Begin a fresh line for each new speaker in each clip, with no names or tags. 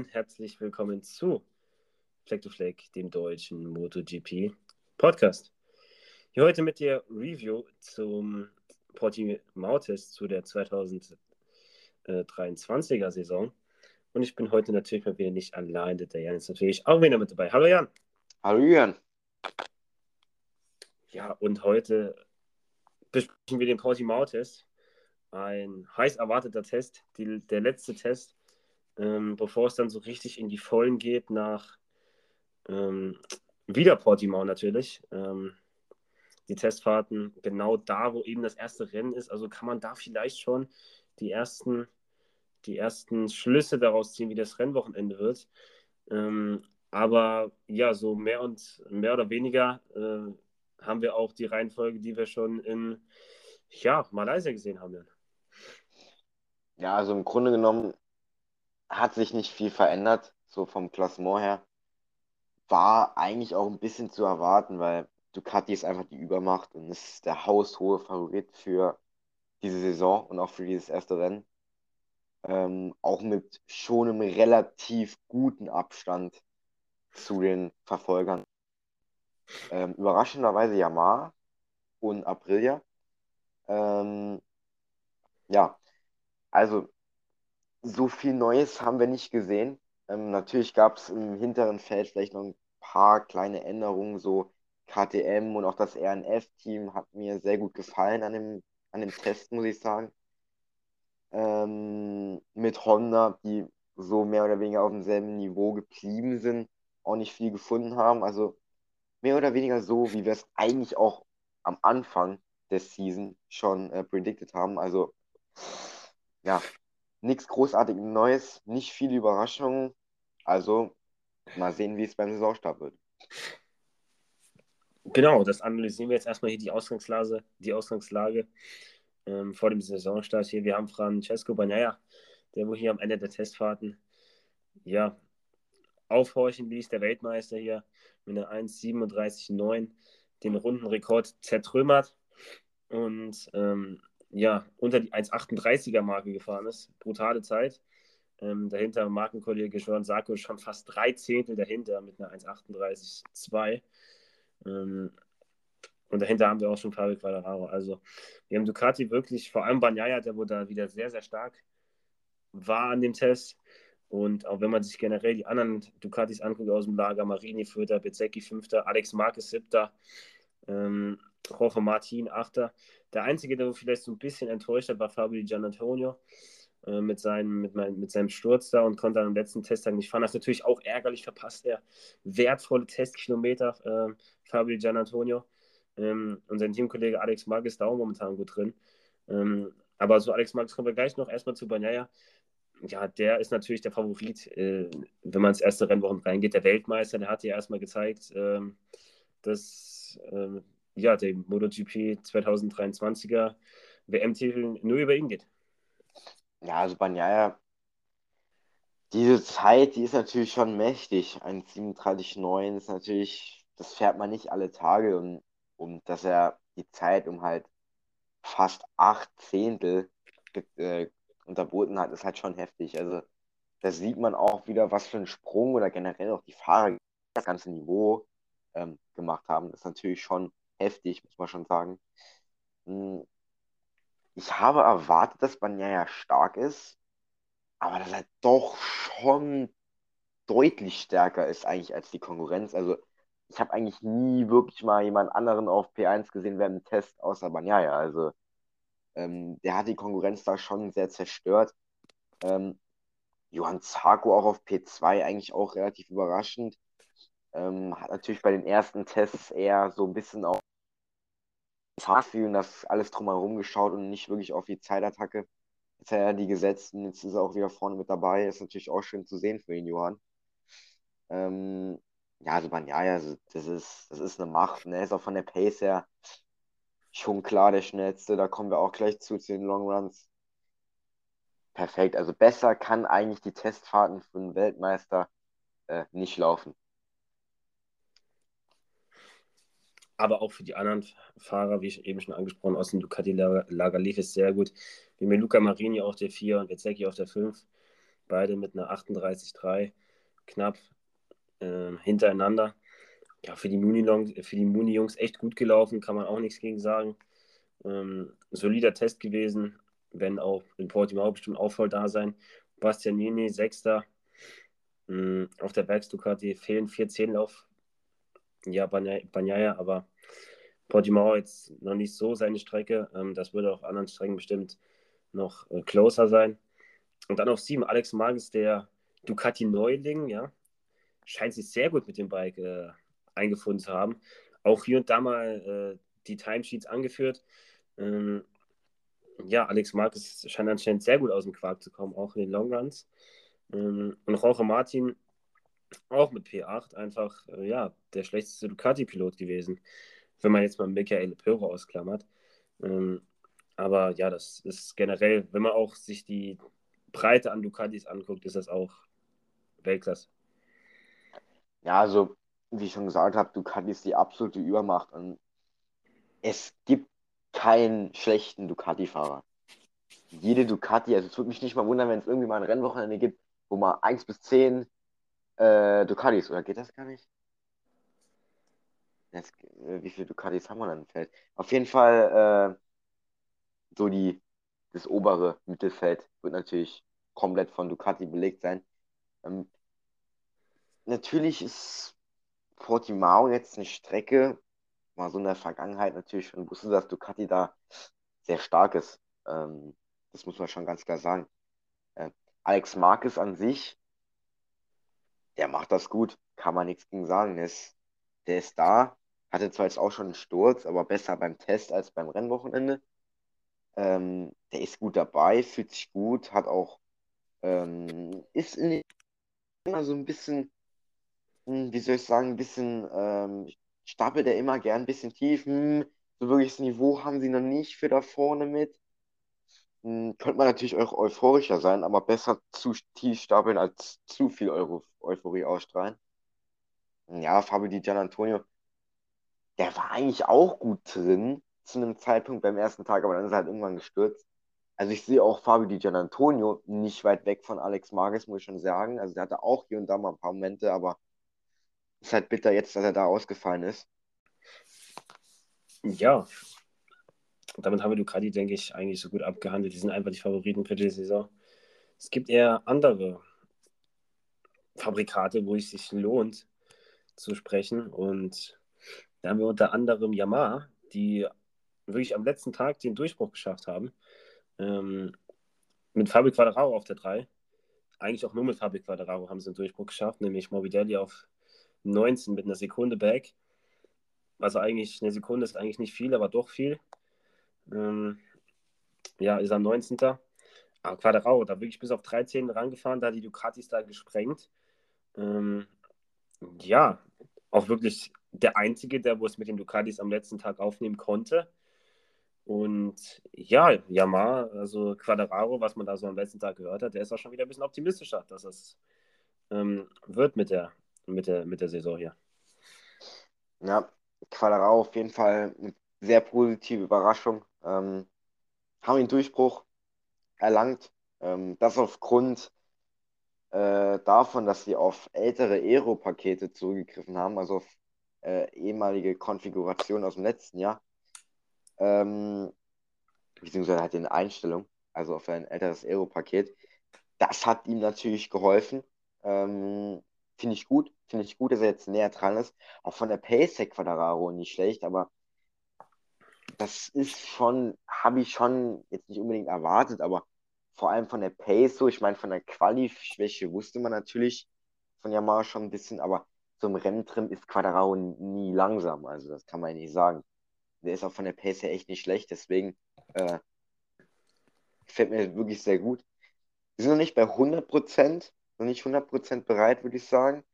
und herzlich willkommen zu Fleck to Fleck, dem deutschen MotoGP Podcast. Hier heute mit der Review zum Portimao-Test zu der 2023er Saison. Und ich bin heute natürlich mal wieder nicht alleine. Der Jan ist natürlich auch wieder mit dabei. Hallo Jan.
Hallo Jan.
Ja, und heute besprechen wir den Portimao-Test. Ein heiß erwarteter Test, die, der letzte Test, ähm, bevor es dann so richtig in die Vollen geht nach ähm, wieder Portimao natürlich. Ähm, die Testfahrten genau da, wo eben das erste Rennen ist. Also kann man da vielleicht schon die ersten, die ersten Schlüsse daraus ziehen, wie das Rennwochenende wird. Ähm, aber ja, so mehr und mehr oder weniger äh, haben wir auch die Reihenfolge, die wir schon in ja, Malaysia gesehen haben.
Ja, also im Grunde genommen hat sich nicht viel verändert, so vom Klassement her. War eigentlich auch ein bisschen zu erwarten, weil Ducati ist einfach die Übermacht und ist der haushohe Favorit für diese Saison und auch für dieses erste Rennen. Ähm, auch mit schon einem relativ guten Abstand zu den Verfolgern. Ähm, überraschenderweise Yamaha und Aprilia. Ähm, ja, also so viel Neues haben wir nicht gesehen. Ähm, natürlich gab es im hinteren Feld vielleicht noch ein paar kleine Änderungen, so KTM und auch das RNF-Team hat mir sehr gut gefallen an dem, an dem Test, muss ich sagen. Ähm, mit Honda, die so mehr oder weniger auf demselben Niveau geblieben sind, auch nicht viel gefunden haben. Also mehr oder weniger so, wie wir es eigentlich auch am Anfang der Season schon äh, predicted haben. Also ja, nichts großartig Neues, nicht viele Überraschungen. Also mal sehen, wie es beim Saisonstart wird.
Genau, das analysieren wir jetzt erstmal hier die Ausgangslage, die Ausgangslage ähm, vor dem Saisonstart hier. Wir haben Francesco Bagnaia, der wo hier am Ende der Testfahrten ja aufhorchen ließ, der Weltmeister hier mit einer 1,37,9 den Rundenrekord zertrümmert und ähm, ja, unter die 1,38er Marke gefahren ist. Brutale Zeit. Ähm, dahinter Markenkollege Joan Sarko schon fast drei Zehntel dahinter mit einer 1,38,2. Ähm, und dahinter haben wir auch schon Fabio Quadraro. Also wir haben Ducati wirklich, vor allem Banyaya, der wurde da wieder sehr, sehr stark war an dem Test. Und auch wenn man sich generell die anderen Ducatis anguckt aus dem Lager, Marini Vierter, Bezzecchi Fünfter, Alex Marquez Siebter, ähm, Jorge Martin Achter. Der Einzige, der vielleicht so ein bisschen enttäuscht hat, war Fabio Gianantonio äh, mit, seinem, mit, mein, mit seinem Sturz da und konnte am letzten Testtag nicht fahren. Das ist natürlich auch ärgerlich, verpasst er wertvolle Testkilometer, äh, Fabio Gianantonio. Ähm, und sein Teamkollege Alex Mark ist da auch momentan gut drin. Ähm, aber so Alex Marx kommen wir gleich noch erstmal zu Banyaya. Ja, der ist natürlich der Favorit, äh, wenn man ins erste Rennwochen reingeht. Der Weltmeister, der hat ja erstmal gezeigt, ähm, dass ähm, ja, der MotoGP 2023er WM-Titel nur über ihn geht.
Ja, also Banyaya, diese Zeit, die ist natürlich schon mächtig. Ein 37,9 ist natürlich, das fährt man nicht alle Tage und, und dass er die Zeit um halt fast acht Zehntel äh, unterboten hat, ist halt schon heftig. Also da sieht man auch wieder, was für ein Sprung oder generell auch die Fahrer das ganze Niveau ähm, gemacht haben. Das ist natürlich schon heftig, muss man schon sagen. Hm, ich habe erwartet, dass Banyaya stark ist, aber dass er doch schon deutlich stärker ist eigentlich als die Konkurrenz. Also ich habe eigentlich nie wirklich mal jemand anderen auf P1 gesehen während dem Test außer Banyaya. Also ähm, der hat die Konkurrenz da schon sehr zerstört. Ähm, Johann Zarko auch auf P2 eigentlich auch relativ überraschend. Ähm, hat natürlich bei den ersten Tests eher so ein bisschen auf Fahrgefühl und das alles drumherum geschaut und nicht wirklich auf die Zeitattacke. Jetzt hat er die gesetzt und jetzt ist er auch wieder vorne mit dabei. Ist natürlich auch schön zu sehen für ihn, Johann. Ähm, ja, also Banyaya, also das ist, das ist eine Macht. Ne? Ist auch von der Pace her schon klar der schnellste. Da kommen wir auch gleich zu, zu den Long Runs. Perfekt. Also besser kann eigentlich die Testfahrten für einen Weltmeister äh, nicht laufen.
Aber auch für die anderen Fahrer, wie ich eben schon angesprochen, aus dem Ducati-Lager lief es sehr gut. Wie mir Luca Marini auf der 4 und Bezzecchi auf der 5. beide mit einer 38,3 knapp äh, hintereinander. Ja, für die Muni-Jungs echt gut gelaufen, kann man auch nichts gegen sagen. Ähm, solider Test gewesen, wenn auch in Portimao bestimmt auch voll da sein. Bastianini, Sechster. Ähm, auf der Werks Ducati fehlen vier Zehntel auf ja, Banyaya, aber Portimao jetzt noch nicht so seine Strecke. Ähm, das würde auf anderen Strecken bestimmt noch äh, closer sein. Und dann auf sieben, Alex Magis, der Ducati-Neuling, ja, scheint sich sehr gut mit dem Bike äh, eingefunden zu haben. Auch hier und da mal äh, die Timesheets angeführt. Ähm, ja, Alex Marquez scheint anscheinend sehr gut aus dem Quark zu kommen, auch in den Longruns. Ähm, und Jorge Martin auch mit P8 einfach, äh, ja, der schlechteste Ducati-Pilot gewesen, wenn man jetzt mal Michael Pöro ausklammert. Ähm, aber ja, das ist generell, wenn man auch sich die Breite an Ducatis anguckt, ist das auch Weltklasse.
Ja, also, wie ich schon gesagt habe, Ducati ist die absolute Übermacht und es gibt keinen schlechten Ducati-Fahrer. Jede Ducati, also es würde mich nicht mal wundern, wenn es irgendwie mal ein Rennwochenende gibt, wo mal 1 bis 10 äh, Ducatis, oder geht das gar nicht? Jetzt, äh, wie viele Ducatis haben wir dann im Feld? Auf jeden Fall äh, so die, das obere Mittelfeld wird natürlich komplett von Ducati belegt sein. Ähm, natürlich ist Portimao jetzt eine Strecke, mal so in der Vergangenheit natürlich schon wusste, dass Ducati da sehr stark ist. Ähm, das muss man schon ganz klar sagen. Äh, Alex Marquez an sich, der macht das gut, kann man nichts gegen sagen. Der ist, der ist da, hatte zwar jetzt auch schon einen Sturz, aber besser beim Test als beim Rennwochenende. Ähm, der ist gut dabei, fühlt sich gut, hat auch, ähm, ist in immer so ein bisschen, hm, wie soll ich sagen, ein bisschen, ähm, stapelt er immer gern ein bisschen tief. Hm, so wirkliches Niveau haben sie noch nicht für da vorne mit. Hm, könnte man natürlich auch euphorischer sein, aber besser zu tief stapeln als zu viel Euro Euphorie ausstrahlen. Ja, Fabio Di Gianantonio, der war eigentlich auch gut drin zu einem Zeitpunkt beim ersten Tag, aber dann ist er halt irgendwann gestürzt. Also ich sehe auch Fabio Di Gianantonio nicht weit weg von Alex Marquez, muss ich schon sagen. Also der hatte auch hier und da mal ein paar Momente, aber ist halt bitter jetzt, dass er da ausgefallen ist.
Ja, damit haben wir Ducati, denke ich, eigentlich so gut abgehandelt. Die sind einfach die Favoriten für die Saison. Es gibt eher andere Fabrikate, wo es sich lohnt zu sprechen. Und da haben wir unter anderem Yamaha, die wirklich am letzten Tag den Durchbruch geschafft haben. Ähm, mit Fabio Quadraro auf der 3. Eigentlich auch nur mit Fabio Quadraro haben sie den Durchbruch geschafft, nämlich Morbidelli auf 19 mit einer Sekunde back. Also eigentlich, eine Sekunde ist eigentlich nicht viel, aber doch viel. Ähm, ja, ist er 19. Aber Quadraro, da wirklich bis auf 13 rangefahren, da die Ducatis da gesprengt. Ähm, ja, auch wirklich der Einzige, der wo es mit den Ducatis am letzten Tag aufnehmen konnte. Und ja, Yamaha, also Quadraro, was man da so am letzten Tag gehört hat, der ist auch schon wieder ein bisschen optimistischer, dass es ähm, wird mit der, mit, der, mit der Saison hier.
Ja, Quadraro auf jeden Fall eine sehr positive Überraschung. Ähm, haben den Durchbruch erlangt. Ähm, das aufgrund äh, davon, dass sie auf ältere Aero-Pakete zurückgegriffen haben, also auf äh, ehemalige Konfiguration aus dem letzten Jahr ähm, beziehungsweise halt in Einstellung, also auf ein älteres Aero-Paket. Das hat ihm natürlich geholfen. Ähm, finde ich gut. Finde ich gut, dass er jetzt näher dran ist. Auch von der Pace Quadraro nicht schlecht, aber das ist schon, habe ich schon jetzt nicht unbedingt erwartet, aber vor allem von der Pace so, ich meine, von der Quali-Schwäche wusste man natürlich von Yamaha schon ein bisschen, aber zum Renntrim ist Quadraro nie langsam, also das kann man nicht sagen der ist auch von der Pace her echt nicht schlecht, deswegen äh, gefällt mir wirklich sehr gut. Wir sind noch nicht bei 100%, noch nicht 100% bereit, würde ich sagen.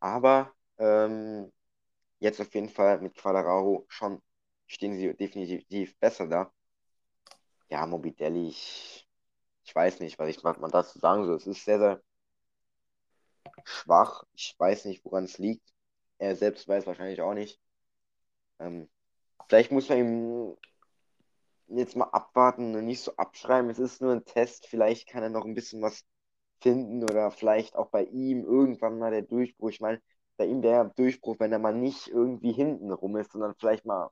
Aber ähm, jetzt auf jeden Fall mit Quadraro schon stehen sie definitiv besser da. Ja, Mobidelli, ich, ich weiß nicht, was, ich, was man dazu sagen soll. Es ist sehr, sehr schwach. Ich weiß nicht, woran es liegt. Er selbst weiß wahrscheinlich auch nicht. Ähm, Vielleicht muss man ihm jetzt mal abwarten und nicht so abschreiben. Es ist nur ein Test. Vielleicht kann er noch ein bisschen was finden oder vielleicht auch bei ihm irgendwann mal der Durchbruch. Ich meine, bei ihm wäre Durchbruch, wenn er mal nicht irgendwie hinten rum ist, sondern vielleicht mal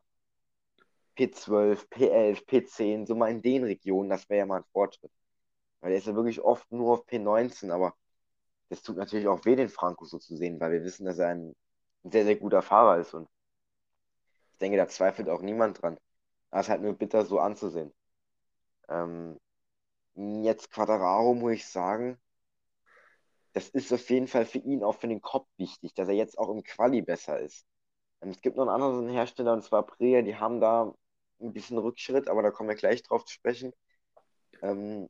P12, P11, P10, so mal in den Regionen, das wäre ja mal ein Fortschritt. Weil er ist ja wirklich oft nur auf P19, aber das tut natürlich auch weh, den Franco so zu sehen, weil wir wissen, dass er ein sehr, sehr guter Fahrer ist und ich denke, da zweifelt auch niemand dran. Das ist halt nur bitter so anzusehen. Ähm, jetzt Quadraro muss ich sagen, das ist auf jeden Fall für ihn auch für den Kopf wichtig, dass er jetzt auch im Quali besser ist. Ähm, es gibt noch einen anderen Hersteller, und zwar Aprilia, die haben da ein bisschen Rückschritt, aber da kommen wir gleich drauf zu sprechen. Ähm,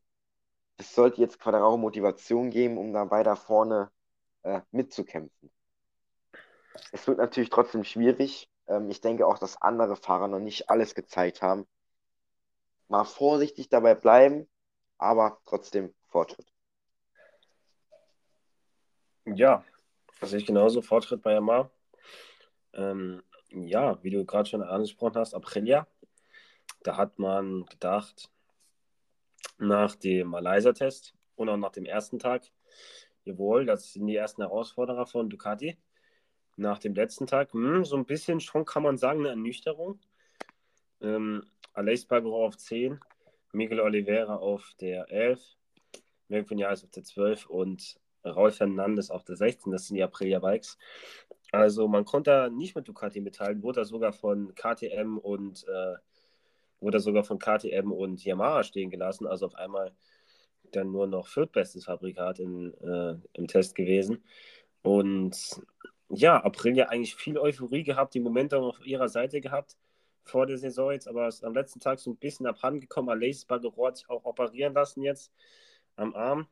es sollte jetzt Quadraro Motivation geben, um da weiter vorne äh, mitzukämpfen. Es wird natürlich trotzdem schwierig. Ähm, ich denke auch, dass andere Fahrer noch nicht alles gezeigt haben. Mal vorsichtig dabei bleiben, aber trotzdem Fortschritt.
Ja, das sehe ich genauso. Fortschritt bei Yamaha. Ähm, ja, wie du gerade schon angesprochen hast, Aprilia. Da hat man gedacht, nach dem Malaysia-Test und auch nach dem ersten Tag, jawohl, das sind die ersten Herausforderer von Ducati. Nach dem letzten Tag, mh, hm, so ein bisschen schon kann man sagen, eine Ernüchterung. Ähm, Aleix Bagro auf 10, Miguel Oliveira auf der 11, Mirko Vinales auf der 12 und Raul Fernandes auf der 16. Das sind die Aprilia-Bikes. Also man konnte nicht mit Ducati mitteilen, wurde sogar von KTM und äh, wurde sogar von KTM und Yamaha stehen gelassen. Also auf einmal dann nur noch viertbestes Fabrikat in, äh, im Test gewesen. Und ja, Aprilia eigentlich viel Euphorie gehabt, die Momente auf ihrer Seite gehabt vor der Saison jetzt, aber ist am letzten Tag so ein bisschen abhanden gekommen. Aleix Bagero hat sich auch operieren lassen jetzt am Arm.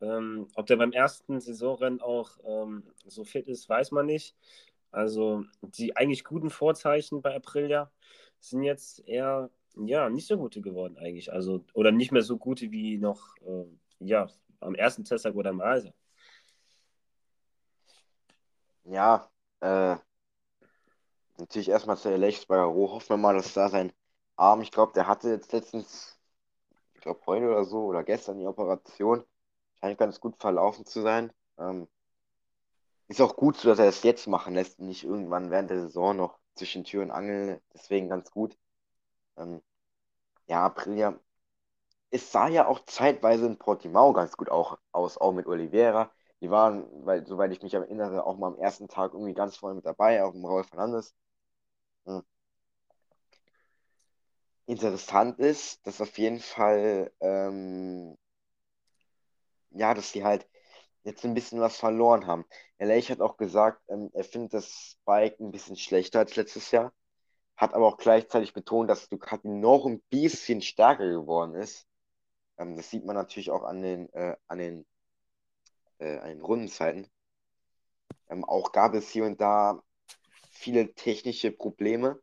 Ähm, ob der beim ersten Saisonrennen auch ähm, so fit ist, weiß man nicht. Also die eigentlich guten Vorzeichen bei Aprilia sind jetzt eher ja nicht so gute geworden eigentlich. Also oder nicht mehr so gute wie noch äh, ja am ersten Testtag oder am Reise.
Ja, äh, natürlich erstmal zu Aleix Bagaro. Hoffen wir mal, dass da sein Arm, ich glaube, der hatte jetzt letztens, ich glaube heute oder so oder gestern die Operation scheint ganz gut verlaufen zu sein. Ähm, ist auch gut so, dass er es jetzt machen lässt und nicht irgendwann während der Saison noch zwischen Tür und Angel. Deswegen ganz gut. Ähm, ja, Aprilia. Es sah ja auch zeitweise in Portimao ganz gut auch aus, auch mit Oliveira. Die waren, weil, soweit ich mich erinnere, auch mal am ersten Tag irgendwie ganz vorne mit dabei, auch im Raul Fernandes. Hm. Interessant ist, dass auf jeden Fall ähm, ja, dass sie halt jetzt ein bisschen was verloren haben. Leich hat auch gesagt, ähm, er findet das Bike ein bisschen schlechter als letztes Jahr, hat aber auch gleichzeitig betont, dass Ducati noch ein bisschen stärker geworden ist. Ähm, das sieht man natürlich auch an den, äh, an den, äh, an den Rundenzeiten. Ähm, auch gab es hier und da viele technische Probleme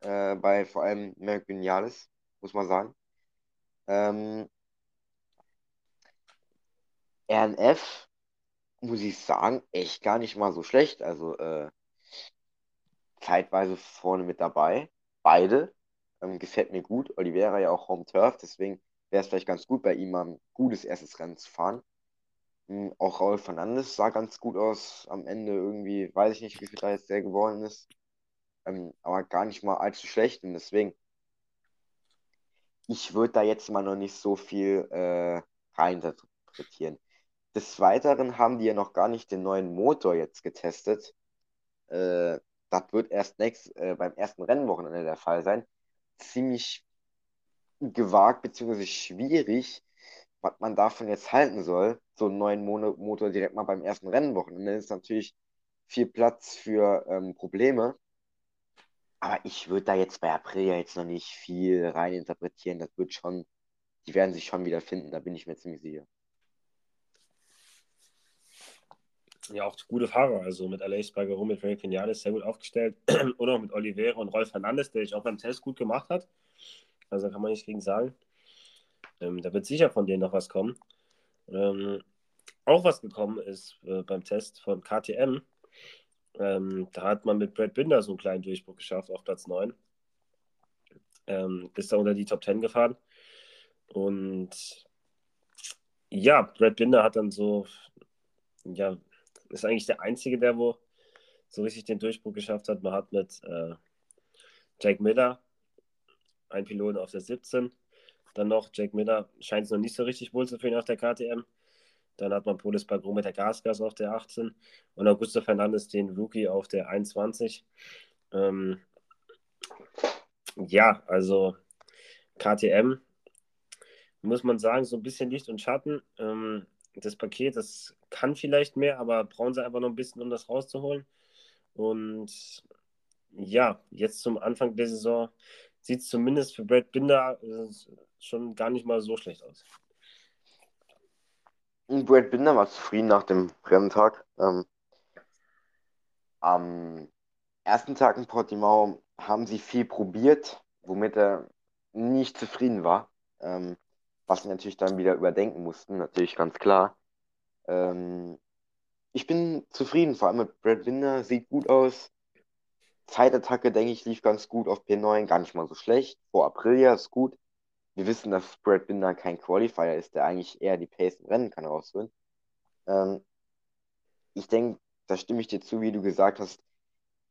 äh, bei vor allem Merck Vinales, muss man sagen. Ähm, RNF, muss ich sagen, echt gar nicht mal so schlecht. Also äh, zeitweise vorne mit dabei. Beide. Ähm, gefällt mir gut. Oliveira ja auch Home Turf, deswegen wäre es vielleicht ganz gut, bei ihm mal ein gutes erstes Rennen zu fahren. Ähm, auch Raul Fernandes sah ganz gut aus am Ende irgendwie. Weiß ich nicht, wie viel da jetzt der geworden ist. Ähm, aber gar nicht mal allzu schlecht. Und deswegen, ich würde da jetzt mal noch nicht so viel äh, reininterpretieren. Des Weiteren haben die ja noch gar nicht den neuen Motor jetzt getestet. Äh, das wird erst nächst, äh, beim ersten Rennwochenende der Fall sein. Ziemlich gewagt bzw. schwierig, was man davon jetzt halten soll. So einen neuen Mono Motor direkt mal beim ersten Rennwochenende ist natürlich viel Platz für ähm, Probleme. Aber ich würde da jetzt bei Aprilia jetzt noch nicht viel reininterpretieren. Das wird schon, die werden sich schon wieder finden, da bin ich mir ziemlich sicher.
Ja auch gute Fahrer. Also mit Aleix Spargaro, mit Frank Vinales sehr gut aufgestellt. und auch mit Oliveira und Rolf Fernandes, der sich auch beim Test gut gemacht hat. Also kann man nichts gegen sagen. Ähm, da wird sicher von denen noch was kommen. Ähm, auch was gekommen ist äh, beim Test von KTM. Ähm, da hat man mit Brad Binder so einen kleinen Durchbruch geschafft auf Platz 9. Ähm, ist da unter die Top 10 gefahren. Und ja, Brad Binder hat dann so, ja, ist eigentlich der Einzige, der wo so richtig den Durchbruch geschafft hat. Man hat mit äh, Jack Miller einen Piloten auf der 17, dann noch Jack Miller scheint es noch nicht so richtig wohl zu fühlen auf der KTM. Dann hat man Polis Bagro mit der Gasgas auf der 18 und Augusto Fernandes den Rookie auf der 21. Ähm, ja, also KTM muss man sagen, so ein bisschen Licht und Schatten. Ähm, das Paket, das kann vielleicht mehr, aber brauchen sie einfach noch ein bisschen, um das rauszuholen. Und ja, jetzt zum Anfang der Saison sieht es zumindest für Brad Binder äh, schon gar nicht mal so schlecht aus.
Brad Binder war zufrieden nach dem Renntag. Ähm, am ersten Tag in Portimao haben sie viel probiert, womit er nicht zufrieden war. Ähm, was sie natürlich dann wieder überdenken mussten, natürlich ganz klar. Ähm, ich bin zufrieden, vor allem mit Brad Binder, sieht gut aus. Zeitattacke, denke ich, lief ganz gut auf P9, gar nicht mal so schlecht. Vor Aprilia ist gut. Wir wissen, dass Brad Binder kein Qualifier ist, der eigentlich eher die Pace im Rennen kann rausholen. Ähm, ich denke, da stimme ich dir zu, wie du gesagt hast.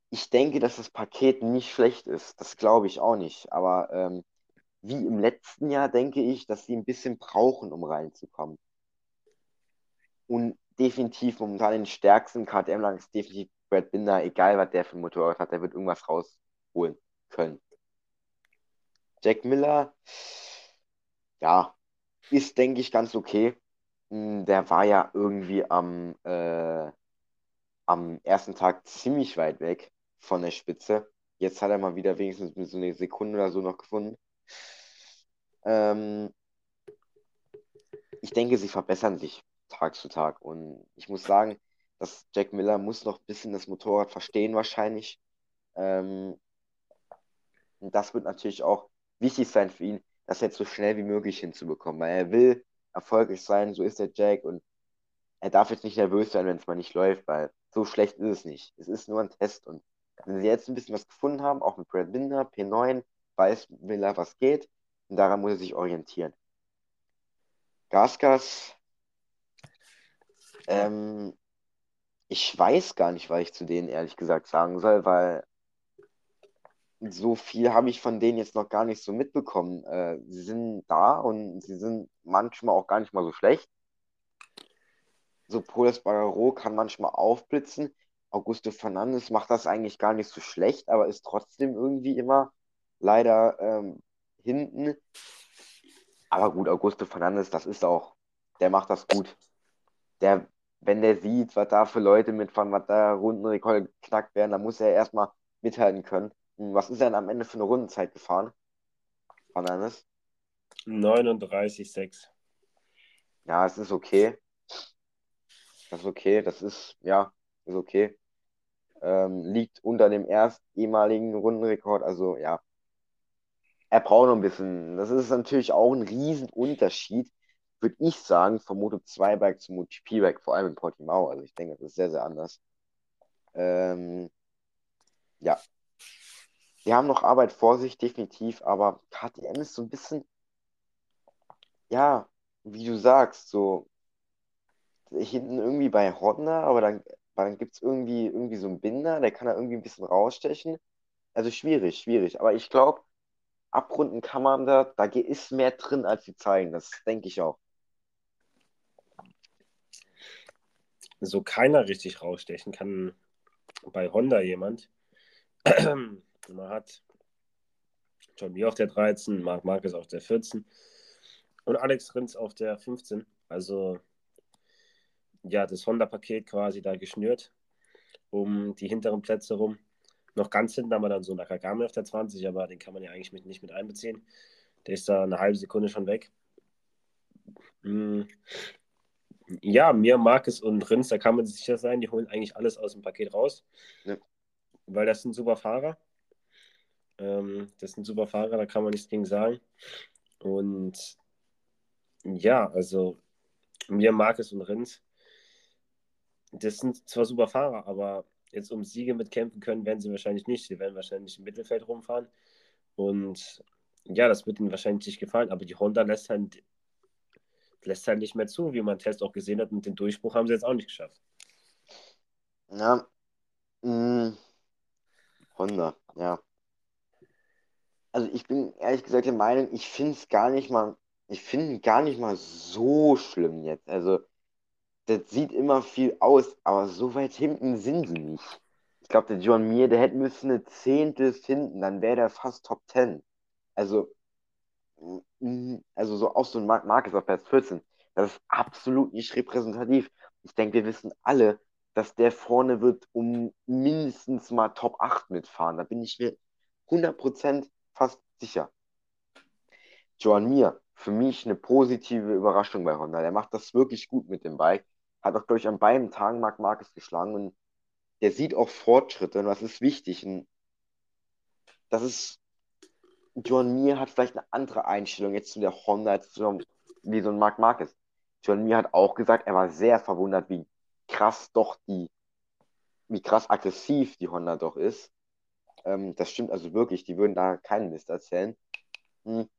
Ich denke, dass das Paket nicht schlecht ist. Das glaube ich auch nicht. Aber ähm, wie im letzten Jahr denke ich, dass sie ein bisschen brauchen, um reinzukommen. Und definitiv momentan den stärksten KTM-Lang ist definitiv Brad Binder, egal was der für ein Motorrad hat, der wird irgendwas rausholen können. Jack Miller, ja, ist, denke ich, ganz okay. Hm, der war ja irgendwie am, äh, am ersten Tag ziemlich weit weg von der Spitze. Jetzt hat er mal wieder wenigstens so eine Sekunde oder so noch gefunden. Ähm, ich denke, sie verbessern sich Tag zu Tag. Und ich muss sagen, dass Jack Miller muss noch ein bisschen das Motorrad verstehen wahrscheinlich. Ähm, und das wird natürlich auch wichtig sein für ihn, das jetzt so schnell wie möglich hinzubekommen, weil er will erfolgreich sein, so ist der Jack und er darf jetzt nicht nervös sein, wenn es mal nicht läuft, weil so schlecht ist es nicht. Es ist nur ein Test und wenn sie jetzt ein bisschen was gefunden haben, auch mit Brad Binder, P9, weiß Miller, was geht und daran muss er sich orientieren. Gasgas ähm, ich weiß gar nicht, was ich zu denen ehrlich gesagt sagen soll, weil so viel habe ich von denen jetzt noch gar nicht so mitbekommen. Äh, sie sind da und sie sind manchmal auch gar nicht mal so schlecht. So Poles Barrero kann manchmal aufblitzen. Augusto Fernandes macht das eigentlich gar nicht so schlecht, aber ist trotzdem irgendwie immer leider ähm, hinten. Aber gut, Augusto Fernandes, das ist auch, der macht das gut. Der wenn der sieht, was da für Leute mitfahren, was da Rundenrekorde geknackt werden, dann muss er erstmal mithalten können. Und was ist er denn am Ende für eine Rundenzeit gefahren? Fernandes?
39,6.
Ja, es ist okay. Das ist okay, das ist, ja, ist okay. Ähm, liegt unter dem erst ehemaligen Rundenrekord, also ja. Er braucht noch ein bisschen. Das ist natürlich auch ein Riesenunterschied würde ich sagen, vom Moto 2 Bike zum MotoGP Bike, vor allem in Portimao. Also ich denke, das ist sehr, sehr anders. Ähm, ja. Die haben noch Arbeit vor sich, definitiv, aber KTM ist so ein bisschen, ja, wie du sagst, so hinten irgendwie bei Honda, aber dann, dann gibt es irgendwie, irgendwie so einen Binder, der kann da irgendwie ein bisschen rausstechen. Also schwierig, schwierig. Aber ich glaube, abrunden kann man da, da ist mehr drin, als sie zeigen. Das denke ich auch.
so keiner richtig rausstechen kann bei Honda jemand. Man hat John Mir auf der 13, Marc Marquez auf der 14 und Alex Rins auf der 15. Also ja, das Honda-Paket quasi da geschnürt um die hinteren Plätze rum. Noch ganz hinten haben wir dann so Nakagami auf der 20, aber den kann man ja eigentlich mit, nicht mit einbeziehen. Der ist da eine halbe Sekunde schon weg. Hm. Ja, mir, Marcus und Rins, da kann man sich sicher sein, die holen eigentlich alles aus dem Paket raus. Ja. Weil das sind super Fahrer. Ähm, das sind super Fahrer, da kann man nichts gegen sagen. Und ja, also mir, Marcus und Rins, das sind zwar super Fahrer, aber jetzt um Siege mitkämpfen können, werden sie wahrscheinlich nicht. Sie werden wahrscheinlich im Mittelfeld rumfahren. Und ja, das wird ihnen wahrscheinlich nicht gefallen, aber die Honda lässt halt lässt halt nicht mehr zu, wie man Test auch gesehen hat. Und den Durchbruch haben sie jetzt auch nicht geschafft.
Ja. Mh. Honda, ja. Also ich bin ehrlich gesagt der Meinung, ich finde es gar nicht mal, ich finde gar nicht mal so schlimm jetzt. Also das sieht immer viel aus, aber so weit hinten sind sie nicht. Ich glaube, der John Mir, der hätte müssen eine Zehntel finden, dann wäre der fast Top 10. Also, also so auch so ein Mark Marcus auf Platz 14. Das ist absolut nicht repräsentativ. Ich denke, wir wissen alle, dass der vorne wird um mindestens mal Top 8 mitfahren. Da bin ich mir 100% fast sicher. Joan Mir, für mich eine positive Überraschung bei Honda. Der macht das wirklich gut mit dem Bike. Hat auch, glaube ich, an beiden Tagen Marc Marquez geschlagen und der sieht auch Fortschritte und das ist wichtig. Und das ist, Joan Mir hat vielleicht eine andere Einstellung jetzt zu der Honda als wie so ein Marc Marquez. Joan Mir hat auch gesagt, er war sehr verwundert, wie krass doch die, wie krass aggressiv die Honda doch ist. Ähm, das stimmt also wirklich, die würden da keinen Mist erzählen. Hm.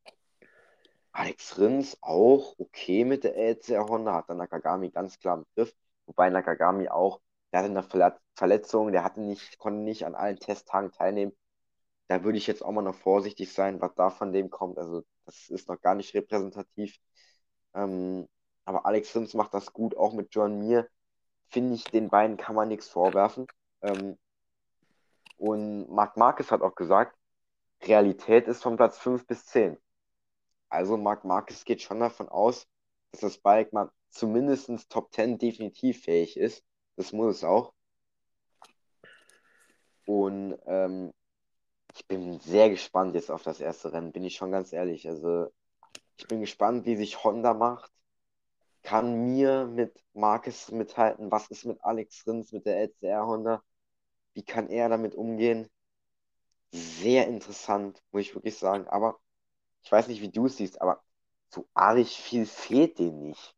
Alex Rins auch okay mit der LCR Honda, hat dann Nakagami ganz klar im Griff. Wobei Nakagami auch, der hatte eine Verletzung, der hatte nicht, konnte nicht an allen Testtagen teilnehmen. Da würde ich jetzt auch mal noch vorsichtig sein, was da von dem kommt. Also, das ist noch gar nicht repräsentativ. Ähm, aber Alex Rins macht das gut, auch mit John Mir finde ich, den beiden kann man nichts vorwerfen. Ähm, und Marc Marquez hat auch gesagt, Realität ist von Platz 5 bis 10. Also Marc Marquez geht schon davon aus, dass das Bike mal zumindest Top 10 definitiv fähig ist. Das muss es auch. Und ähm, ich bin sehr gespannt jetzt auf das erste Rennen, bin ich schon ganz ehrlich. Also ich bin gespannt, wie sich Honda macht kann mir mit Marcus mithalten? Was ist mit Alex Rins, mit der LCR Honda? Wie kann er damit umgehen? Sehr interessant, muss ich wirklich sagen. Aber ich weiß nicht, wie du es siehst, aber so arg viel fehlt denen nicht.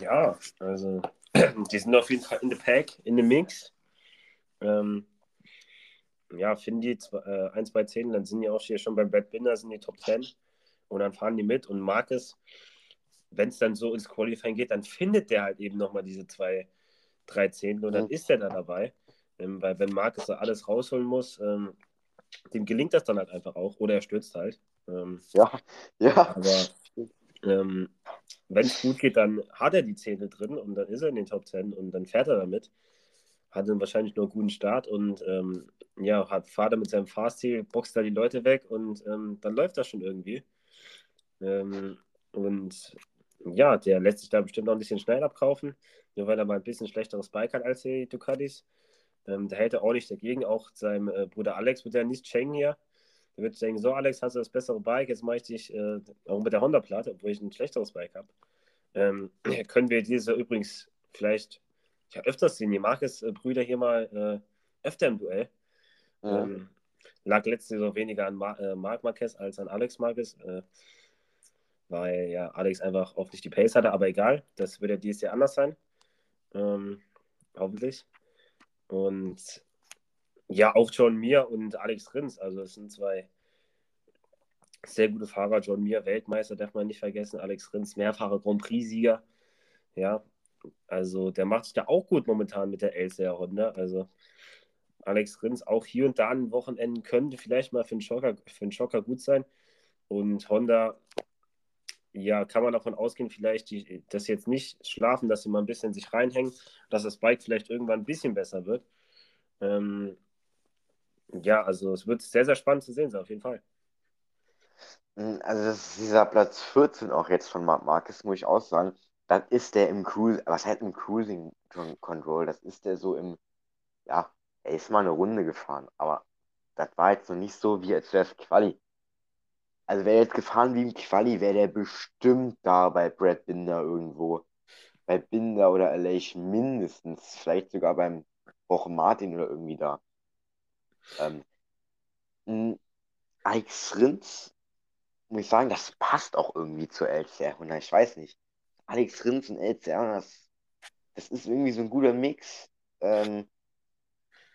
Ja, also die sind auf jeden Fall in the Pack, in the Mix. Ähm, ja, finden die äh, 1 bei 10, dann sind die auch hier schon beim Brad Binder, sind die Top 10 und dann fahren die mit und Marcus wenn es dann so ins Qualifying geht, dann findet der halt eben nochmal diese zwei, drei Zehntel und dann mhm. ist er da dabei. Ähm, weil wenn Marcus da alles rausholen muss, ähm, dem gelingt das dann halt einfach auch oder er stürzt halt. Ähm,
ja, ja.
Aber ähm, wenn es gut geht, dann hat er die Zehntel drin und dann ist er in den Top 10 und dann fährt er damit. Hat dann wahrscheinlich nur einen guten Start und ähm, ja, hat Vater mit seinem Fahrstil, boxt da die Leute weg und ähm, dann läuft das schon irgendwie. und ja, der lässt sich da bestimmt noch ein bisschen schnell abkaufen, nur weil er mal ein bisschen schlechteres Bike hat als die Ducatis. Ähm, da hält er auch nicht dagegen. Auch seinem äh, Bruder Alex wird er nicht schenken hier. Der wird denken, so Alex, hast du das bessere Bike, jetzt mache ich dich äh, auch mit der Honda-Platte, obwohl ich ein schlechteres Bike habe. Ähm, können wir dieses Jahr übrigens vielleicht ja, öfters sehen. Die Marcus-Brüder hier mal äh, öfter im Duell. Ja. Ähm, lag letzte Saison weniger an Mar äh, Marc Marquez als an Alex Marquez. Äh, weil ja Alex einfach oft nicht die Pace hatte, aber egal, das wird ja dieses Jahr anders sein. Ähm, hoffentlich. Und ja, auch John Mir und Alex Rins, also es sind zwei sehr gute Fahrer. John Mir, Weltmeister, darf man nicht vergessen. Alex Rins, mehrfacher Grand Prix-Sieger. Ja, also der macht sich da auch gut momentan mit der LCR Honda. Also Alex Rins auch hier und da an Wochenenden könnte vielleicht mal für einen Schocker, für einen Schocker gut sein. Und Honda ja, kann man davon ausgehen, vielleicht, die, dass jetzt nicht schlafen, dass sie mal ein bisschen sich reinhängen, dass das Bike vielleicht irgendwann ein bisschen besser wird. Ähm, ja, also es wird sehr, sehr spannend zu sehen sein, auf jeden Fall.
Hm, also das ist dieser Platz 14 auch jetzt von Marc Marquez, muss ich auch sagen. Das ist der im Cruise, was heißt im Cruising Control? Das ist der so im, ja, er ist mal eine Runde gefahren, aber das war jetzt noch nicht so, wie wäre es Quali. Also wäre jetzt gefahren wie im Quali, wäre der bestimmt da bei Brad Binder irgendwo. Bei Binder oder Aleix mindestens. Vielleicht sogar beim Woche Martin oder irgendwie da. Ähm, Alex Rins, muss ich sagen, das passt auch irgendwie zur LCR 100. Ich weiß nicht. Alex Rins und LCR, das, das ist irgendwie so ein guter Mix. Ähm,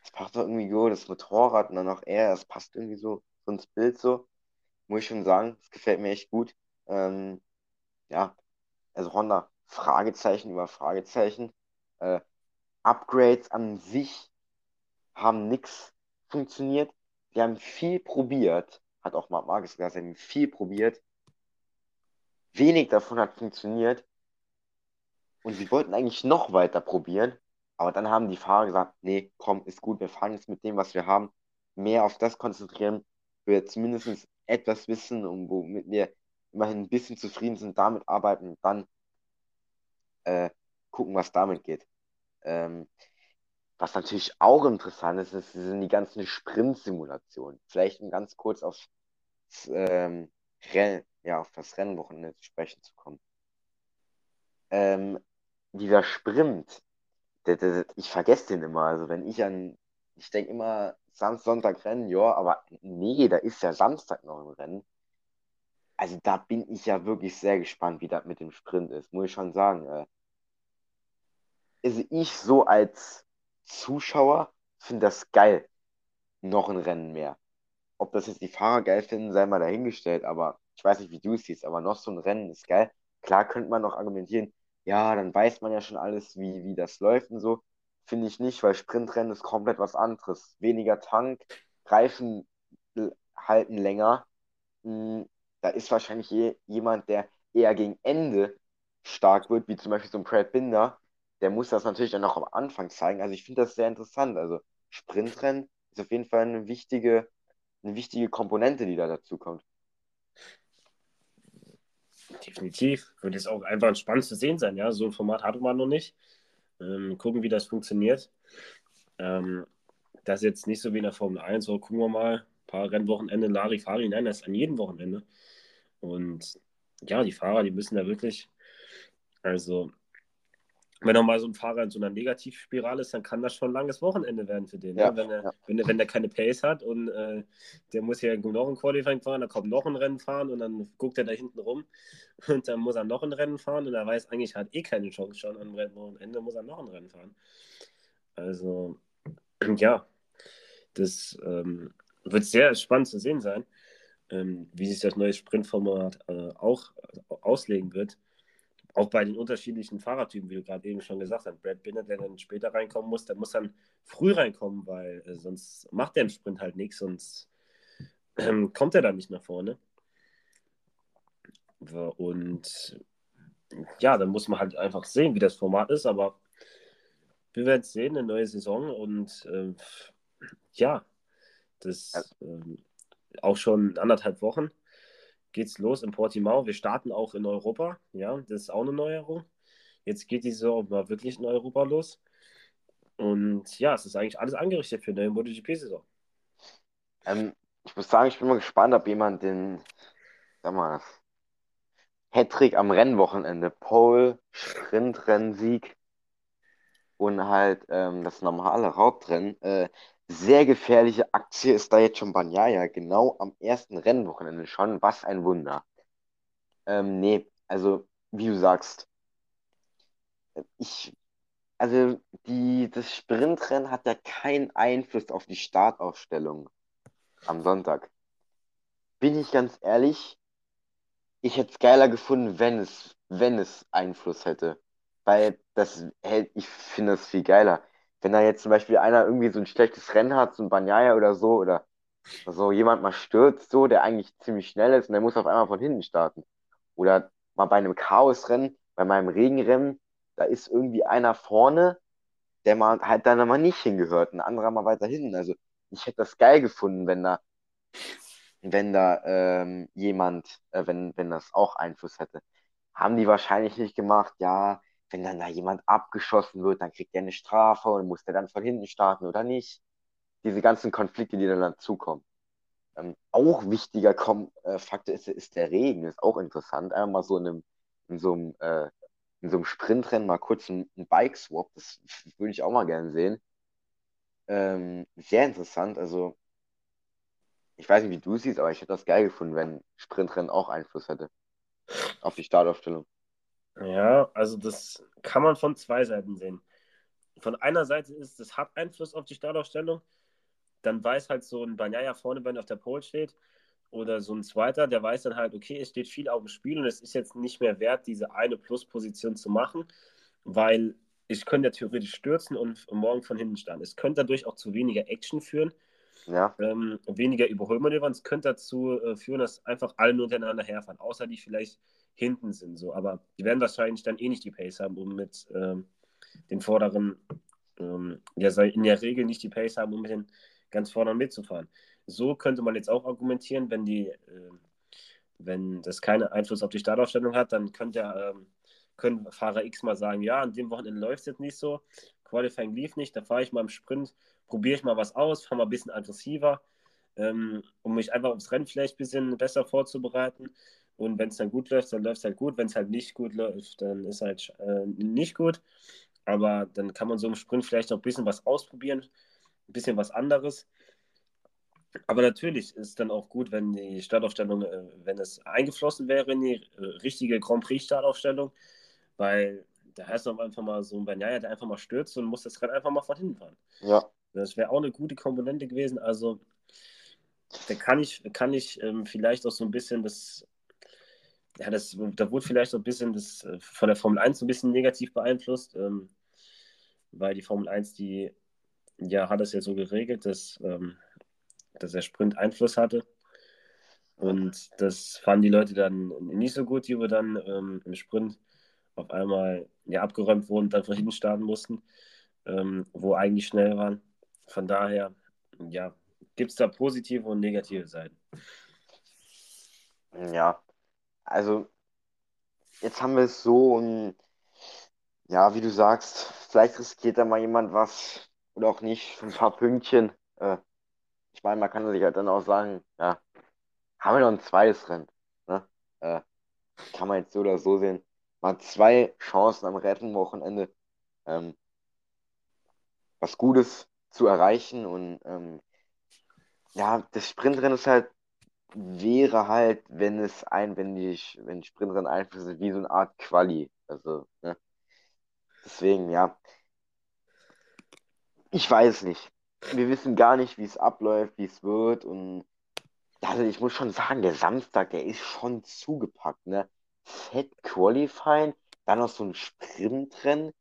das passt auch irgendwie gut, das Motorrad und dann auch er, das passt irgendwie so, so ins Bild so muss ich schon sagen. Das gefällt mir echt gut. Ähm, ja, also Honda, Fragezeichen über Fragezeichen. Äh, Upgrades an sich haben nichts funktioniert. Die haben viel probiert, hat auch Marc Marcus gesagt, sie haben viel probiert. Wenig davon hat funktioniert. Und sie wollten eigentlich noch weiter probieren, aber dann haben die Fahrer gesagt, nee, komm, ist gut, wir fahren jetzt mit dem, was wir haben, mehr auf das konzentrieren, wir zumindest etwas wissen und womit wir immerhin ein bisschen zufrieden sind, damit arbeiten und dann äh, gucken, was damit geht. Ähm, was natürlich auch interessant ist, ist, sind die ganzen Sprint-Simulationen. Vielleicht um ganz kurz auf, ähm, Renn, ja, auf das Rennwochenende zu sprechen zu kommen. Ähm, dieser Sprint, der, der, ich vergesse den immer. Also wenn ich an, ich denke immer, Samstag, Sonntag Rennen, ja, aber nee, da ist ja Samstag noch ein Rennen. Also da bin ich ja wirklich sehr gespannt, wie das mit dem Sprint ist, muss ich schon sagen. Äh. Also ich so als Zuschauer finde das geil. Noch ein Rennen mehr. Ob das jetzt die Fahrer geil finden, sei mal dahingestellt, aber ich weiß nicht, wie du es siehst, aber noch so ein Rennen ist geil. Klar könnte man noch argumentieren, ja, dann weiß man ja schon alles, wie, wie das läuft und so. Finde ich nicht, weil Sprintrennen ist komplett was anderes. Weniger Tank, Reifen halten länger. Hm, da ist wahrscheinlich je, jemand, der eher gegen Ende stark wird, wie zum Beispiel so ein Brad Binder. Der muss das natürlich dann auch am Anfang zeigen. Also ich finde das sehr interessant. Also Sprintrennen ist auf jeden Fall eine wichtige, eine wichtige Komponente, die da dazu kommt.
Definitiv. Wird jetzt auch einfach spannend zu sehen sein, ja. So ein Format hatte man noch nicht. Ähm, gucken, wie das funktioniert. Ähm, das ist jetzt nicht so wie in der Formel 1, so gucken wir mal, ein paar Rennwochenende, Larifari, nein, das ist an jedem Wochenende. Und ja, die Fahrer, die müssen da wirklich, also wenn er mal so ein Fahrer in so einer Negativspirale ist, dann kann das schon ein langes Wochenende werden für den. Ne? Ja, ne? wenn, er, ja. wenn, er, wenn der keine Pace hat und äh, der muss ja noch ein Qualifying fahren, dann kommt noch ein Rennen fahren und dann guckt er da hinten rum und dann muss er noch ein Rennen fahren und er weiß eigentlich, hat eh keine Chance schon am Wochenende, muss er noch ein Rennen fahren. Also, ja, das ähm, wird sehr spannend zu sehen sein, ähm, wie sich das neue Sprintformat äh, auch äh, auslegen wird auch bei den unterschiedlichen Fahrertypen, wie du gerade eben schon gesagt hast, Brad Binder, der dann später reinkommen muss, der muss dann früh reinkommen, weil äh, sonst macht der im Sprint halt nichts, sonst ähm, kommt er dann nicht nach vorne. Und ja, dann muss man halt einfach sehen, wie das Format ist, aber wir werden es sehen, eine neue Saison und äh, ja, das äh, auch schon anderthalb Wochen geht's los in Portimao. Wir starten auch in Europa. Ja, das ist auch eine Neuerung. Jetzt geht die Saison mal wirklich in Europa los. Und ja, es ist eigentlich alles angerichtet für eine MotoGP-Saison.
Ähm, ich muss sagen, ich bin mal gespannt, ob jemand den, sag mal, Hattrick am Rennwochenende, Pole, Sprint-Rennsieg und halt ähm, das normale Raubrennen äh, sehr gefährliche Aktie ist da jetzt schon Banyaya, genau am ersten Rennwochenende schon. Was ein Wunder. Ähm, nee, also wie du sagst, ich, also die, das Sprintrennen hat ja keinen Einfluss auf die Startaufstellung am Sonntag. Bin ich ganz ehrlich, ich hätte es geiler gefunden, wenn es, wenn es Einfluss hätte. Weil das ich finde es viel geiler wenn da jetzt zum Beispiel einer irgendwie so ein schlechtes Rennen hat, so ein Banyaya oder so, oder so jemand mal stürzt, so, der eigentlich ziemlich schnell ist und der muss auf einmal von hinten starten. Oder mal bei einem Chaosrennen, bei meinem Regenrennen, da ist irgendwie einer vorne, der mal halt dann mal nicht hingehört, ein anderer mal weiter hinten. Also ich hätte das geil gefunden, wenn da, wenn da ähm, jemand, äh, wenn, wenn das auch Einfluss hätte. Haben die wahrscheinlich nicht gemacht, ja, wenn dann da jemand abgeschossen wird, dann kriegt er eine Strafe und muss der dann von hinten starten oder nicht. Diese ganzen Konflikte, die dann dazukommen. Ähm, auch wichtiger Kom äh, Faktor ist, ist der Regen, ist auch interessant. Einmal mal so in, einem, in so einem, äh, in so einem Sprintrennen mal kurz ein, ein Bike-Swap, das würde ich auch mal gerne sehen. Ähm, sehr interessant, also ich weiß nicht, wie du siehst, aber ich hätte das geil gefunden, wenn Sprintrennen auch Einfluss hätte auf die Startaufstellung.
Ja, also das kann man von zwei Seiten sehen. Von einer Seite ist, das hat Einfluss auf die Startaufstellung. Dann weiß halt so ein Banyaya vorne, wenn er auf der Pole steht, oder so ein Zweiter, der weiß dann halt, okay, es steht viel auf dem Spiel und es ist jetzt nicht mehr wert, diese eine Plusposition zu machen, weil ich könnte ja theoretisch stürzen und morgen von hinten starten. Es könnte dadurch auch zu weniger Action führen,
Ja,
ähm, weniger Überholmanövern. Es könnte dazu äh, führen, dass einfach alle nur hintereinander herfahren, außer die vielleicht hinten sind. So. Aber die werden wahrscheinlich dann eh nicht die Pace haben, um mit ähm, den vorderen, ähm, ja, in der Regel nicht die Pace haben, um mit den ganz vorderen mitzufahren. So könnte man jetzt auch argumentieren, wenn die, ähm, wenn das keinen Einfluss auf die Startaufstellung hat, dann könnte ja, ähm, können Fahrer X mal sagen, ja, an dem Wochenende läuft es jetzt nicht so, Qualifying lief nicht, da fahre ich mal im Sprint, probiere ich mal was aus, fahre mal ein bisschen aggressiver, ähm, um mich einfach aufs Rennen vielleicht ein bisschen besser vorzubereiten. Und wenn es dann gut läuft, dann läuft es halt gut. Wenn es halt nicht gut läuft, dann ist halt äh, nicht gut. Aber dann kann man so im Sprint vielleicht noch ein bisschen was ausprobieren, ein bisschen was anderes. Aber natürlich ist dann auch gut, wenn die Startaufstellung, äh, wenn es eingeflossen wäre in die äh, richtige Grand Prix-Startaufstellung, weil da heißt doch einfach mal so ein Banyaya, der einfach mal stürzt und muss das Rennen einfach mal von hinten fahren.
ja,
Das wäre auch eine gute Komponente gewesen. Also da kann ich, kann ich ähm, vielleicht auch so ein bisschen das, ja, das, da wurde vielleicht so ein bisschen das äh, von der Formel 1 so ein bisschen negativ beeinflusst, ähm, weil die Formel 1, die ja, hat es ja so geregelt, dass, ähm, dass der Sprint Einfluss hatte. Und das fanden die Leute dann nicht so gut, die wir dann ähm, im Sprint auf einmal ja, abgeräumt wurden und dann von hinten starten mussten, ähm, wo eigentlich schnell waren. Von daher, ja, gibt es da positive und negative Seiten.
ja. Also, jetzt haben wir es so und ja, wie du sagst, vielleicht riskiert da mal jemand was oder auch nicht, ein paar Pünktchen. Äh, ich meine, man kann sich halt dann auch sagen, ja, haben wir noch ein zweites Rennen. Ne? Äh, kann man jetzt so oder so sehen. Man hat zwei Chancen am Rettenwochenende, ähm, was Gutes zu erreichen. Und ähm, ja, das Sprintrennen ist halt, wäre halt, wenn es ein, wenn die, wenn Sprintrennen einfach sind, wie so eine Art Quali. Also, ne? Deswegen, ja. Ich weiß nicht. Wir wissen gar nicht, wie es abläuft, wie es wird. Und also ich muss schon sagen, der Samstag, der ist schon zugepackt, ne? Fett Qualifying, dann noch so ein Sprintrennen.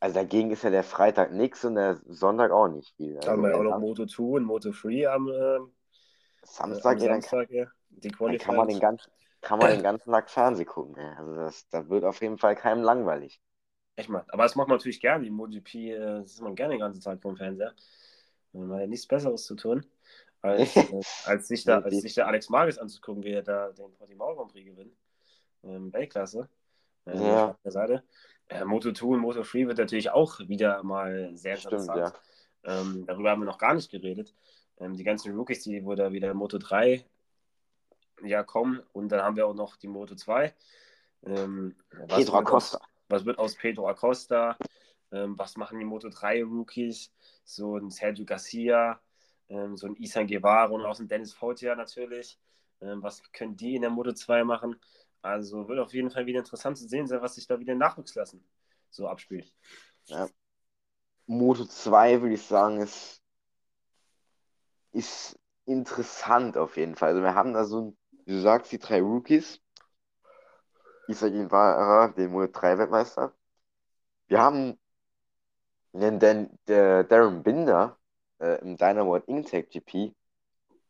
Also dagegen ist ja der Freitag nix und der Sonntag auch nicht viel.
Da haben
Also
wir auch
der
noch Moto 2 und Moto 3 am, äh,
Samstag, kann-
Samstag, ja. Die
dann kann man den ganzen, kann man den ganzen Tag Fernsehen gucken. ey. Also das, da wird auf jeden Fall keinem langweilig.
Echt mal. Aber das macht man natürlich gerne. Die MotoGP, äh, das ist man gerne den ganzen Tag vom Fernseher. Man hat ja nichts Besseres zu tun, als, äh, als, sich da, als sich der Alex Marquez anzugucken, wie er da den Portimao Grand Prix gewinnt. Ähm, Weltklasse. Äh,
Ja.
auf der Seite. Äh, Moto 2 und Moto 3 wird natürlich auch wieder mal sehr
Stimmt,
interessant. Ähm, darüber haben wir noch gar nicht geredet. Ähm, die ganzen Rookies, die wo da wieder Moto 3 ja kommen. Und dann haben wir auch noch die Moto 2. Ähm, was
Pedro
wird aus-
Acosta.
was wird aus Pedro Acosta? Ähm, was machen die Moto 3 Rookies? So ein Sergio Garcia, ähm, so ein Isan Guevara und auch ein Dennis Foggia natürlich. Ähm, was können die in der Moto 2 machen? Also wird auf jeden Fall wieder interessant zu sehen sein, was sich da wieder in Nachwuchsklassen so abspielt.
Moto 2, würde ich sagen, ist, ist interessant auf jeden Fall. Also wir haben da so, ein, wie du sagst, die drei Rookies. Isa Guevara, den Moto 3 Weltmeister. Wir haben den, den, der Darren Binder äh, im Dynamo Intec GP.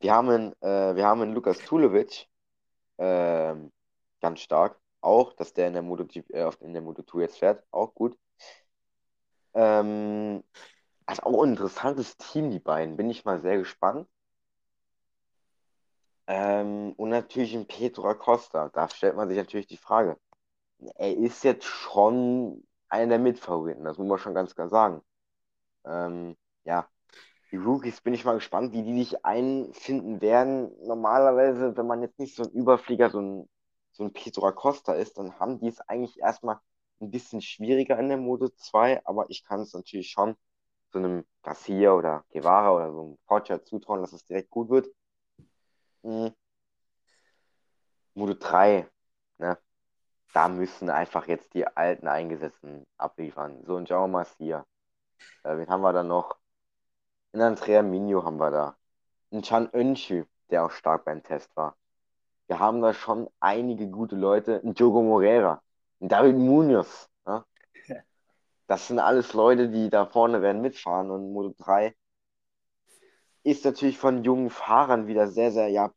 Wir haben, einen, äh, wir haben einen Lukas Tulovic, ähm, ganz stark. Auch, dass der in der Moto, äh, in der Moto 2 jetzt fährt. Auch gut. Ähm, also auch ein interessantes Team, die beiden. Bin ich mal sehr gespannt. Ähm, und natürlich ein Pedro Acosta. Da stellt man sich natürlich die Frage. Er ist jetzt schon einer der Mitfavoriten, das muss man schon ganz klar sagen. Ähm, ja, die Rookies bin ich mal gespannt, wie die sich einfinden werden. Normalerweise, wenn man jetzt nicht so ein Überflieger, so ein, so ein Pedro Acosta ist, dann haben die es eigentlich erstmal ein bisschen schwieriger in der Moto 2, aber ich kann es natürlich schon so einem Garcia oder Guevara oder so einem Porsche zutrauen, dass es direkt gut wird. Mhm. Moto 3, ne? Da müssen einfach jetzt die alten Eingesetzten abliefern. So ein Jaume Masia. Äh, wen haben wir da noch? Einen Andrea Minho haben wir da. Einen Chan Önschü. der auch stark beim Test war. Wir haben da schon einige gute Leute. Ein Diogo Moreira, ein David Munoz. Das sind alles Leute, die da vorne werden mitfahren. Und Moto 3 ist natürlich von jungen Fahrern wieder sehr, sehr ja,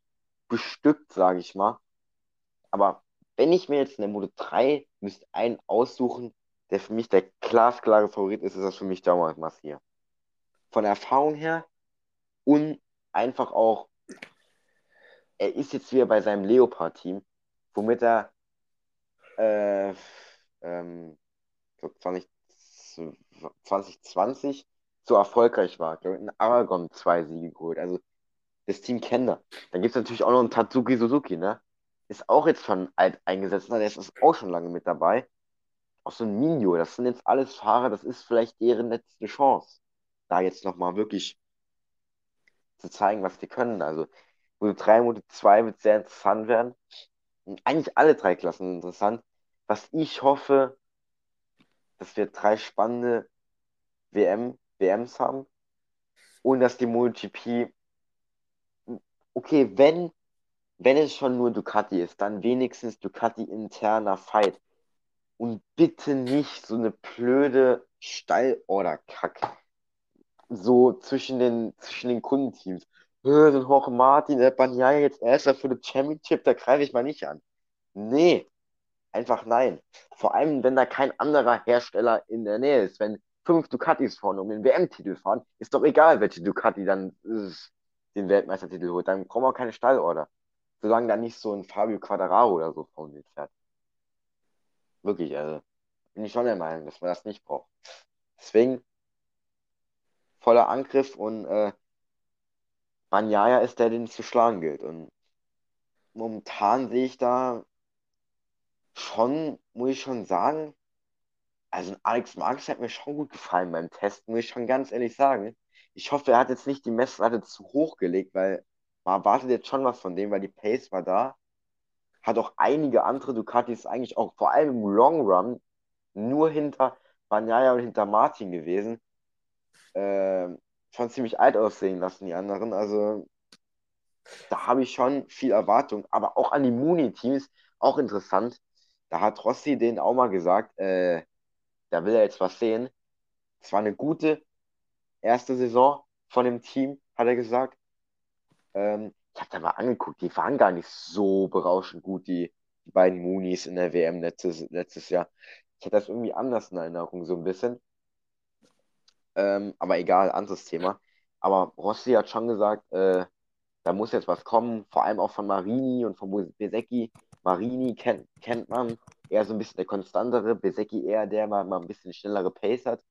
bestückt, sage ich mal. Aber wenn ich mir jetzt in der Moto 3 müsste einen aussuchen, der für mich der glasklare Favorit ist, ist das für mich Jaume Massier. Von der Erfahrung her und einfach auch, er ist jetzt wieder bei seinem Leopard-Team, womit er äh, ähm, 20, 2020 so erfolgreich war. In Aragon zwei Siege geholt. Also das Team kennt er. Dann gibt es natürlich auch noch einen Tatsuki Suzuki, ne? Ist auch jetzt schon alt eingesetzt, ne? der ist auch schon lange mit dabei. Auch so ein Minio, das sind jetzt alles Fahrer, das ist vielleicht deren letzte Chance, da jetzt nochmal wirklich zu zeigen, was die können. Also Moto 3, Moto 2 wird sehr interessant werden. Und eigentlich alle drei Klassen sind interessant. Was ich hoffe, dass wir drei spannende WM, WMs haben und dass die MotoGP, okay, wenn, wenn es schon nur Ducati ist, dann wenigstens Ducati interner Fight. Und bitte nicht so eine blöde Stallorder-Kack. So zwischen den, zwischen den Kundenteams. So ein Jorge Martin, der Banyaya jetzt erster für das Championship, da greife ich mal nicht an. Nee, einfach nein. Vor allem, wenn da kein anderer Hersteller in der Nähe ist. Wenn fünf Ducatis vorne um den WM-Titel fahren, ist doch egal, welche Ducati dann äh, den Weltmeistertitel holt. Dann brauchen wir keine Stallorder. Solange da nicht so ein Fabio Quadraro oder so vorne fährt. Wirklich, also bin ich schon der Meinung, dass man das nicht braucht. Deswegen voller Angriff und äh, Banyaya ist der, den es zu schlagen gilt. Und momentan sehe ich da schon, muss ich schon sagen, also Alex Marx hat mir schon gut gefallen beim Test, muss ich schon ganz ehrlich sagen. Ich hoffe, er hat jetzt nicht die Messlatte zu hoch gelegt, weil man erwartet jetzt schon was von dem, weil die Pace war da. Hat auch einige andere Ducatis eigentlich auch vor allem im Long Run nur hinter Banyaya und hinter Martin gewesen. Äh, schon ziemlich alt aussehen lassen, die anderen. Also da habe ich schon viel Erwartung. Aber auch an die Mooney-Teams, auch interessant. Da hat Rossi denen auch mal gesagt, äh, da will er jetzt was sehen. Es war eine gute erste Saison von dem Team, hat er gesagt. Ähm, ich habe da mal angeguckt, die waren gar nicht so berauschend gut, die, die beiden Moonies in der WM letztes, letztes Jahr. Ich hatte das irgendwie anders in Erinnerung, so ein bisschen. Ähm, aber egal, anderes Thema. Aber Rossi hat schon gesagt, äh, da muss jetzt was kommen, vor allem auch von Marini und von Besecki. Marini kennt, kennt man, eher so ein bisschen der konstantere, Besecki eher der, mal, mal ein bisschen schnellere Pace hat.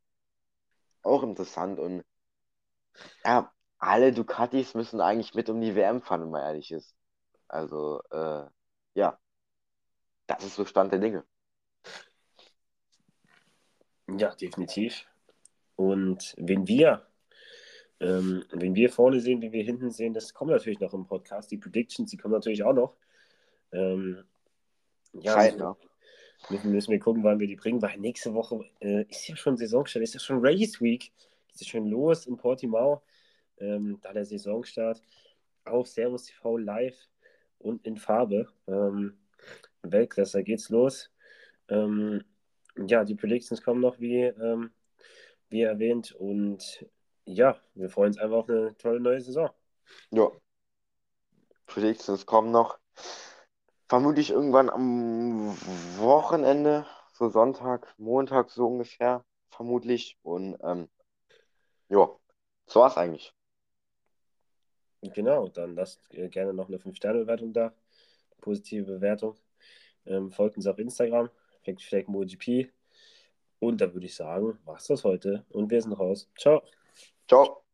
Auch interessant und ja, alle Ducatis müssen eigentlich mit um die WM fahren, wenn man ehrlich ist. Also, äh, ja, das ist so Stand der Dinge.
Ja, definitiv. Und wenn wir, ähm, wenn wir vorne sehen, wie wir hinten sehen, das kommt natürlich noch im Podcast. Die Predictions, die kommen natürlich auch noch. Ähm, ja, Zeitnah. Müssen, müssen wir gucken, wann wir die bringen, weil nächste Woche äh, ist ja schon Saisonstart, ist ja schon Race Week. Geht es schon los in Portimao. Ähm, da der Saisonstart. Auf Servus TV live und in Farbe. Ähm, Weltklasse, geht's los. Ähm, ja, die Predictions kommen noch, wie, ähm, wie erwähnt. Und ja, wir freuen uns einfach auf eine tolle neue Saison.
Ja. Predictions kommen noch. Vermutlich irgendwann am Wochenende, so Sonntag, Montag so ungefähr, vermutlich. Und ähm, ja, so war's eigentlich.
Genau, dann lasst äh, gerne noch eine 5-Sterne-Bewertung da. Positive Bewertung. Ähm, folgt uns auf Instagram, FleckMoGP. Und da würde ich sagen, war's das heute. Und wir sind raus. Ciao.
Ciao.